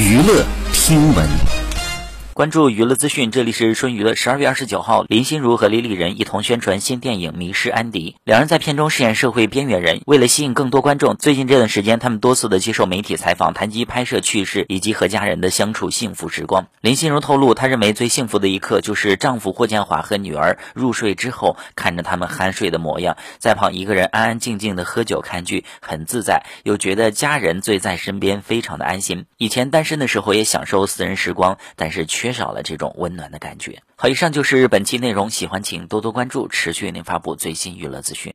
娱乐听闻。关注娱乐资讯，这里是春娱乐。十二月二十九号，林心如和李李仁一同宣传新电影《迷失安迪》，两人在片中饰演社会边缘人。为了吸引更多观众，最近这段时间，他们多次的接受媒体采访，谈及拍摄趣事以及和家人的相处幸福时光。林心如透露，她认为最幸福的一刻就是丈夫霍建华和女儿入睡之后，看着他们酣睡的模样，在旁一个人安安静静的喝酒看剧，很自在，又觉得家人最在身边，非常的安心。以前单身的时候也享受私人时光，但是缺。缺少了这种温暖的感觉。好，以上就是本期内容，喜欢请多多关注，持续为您发布最新娱乐资讯。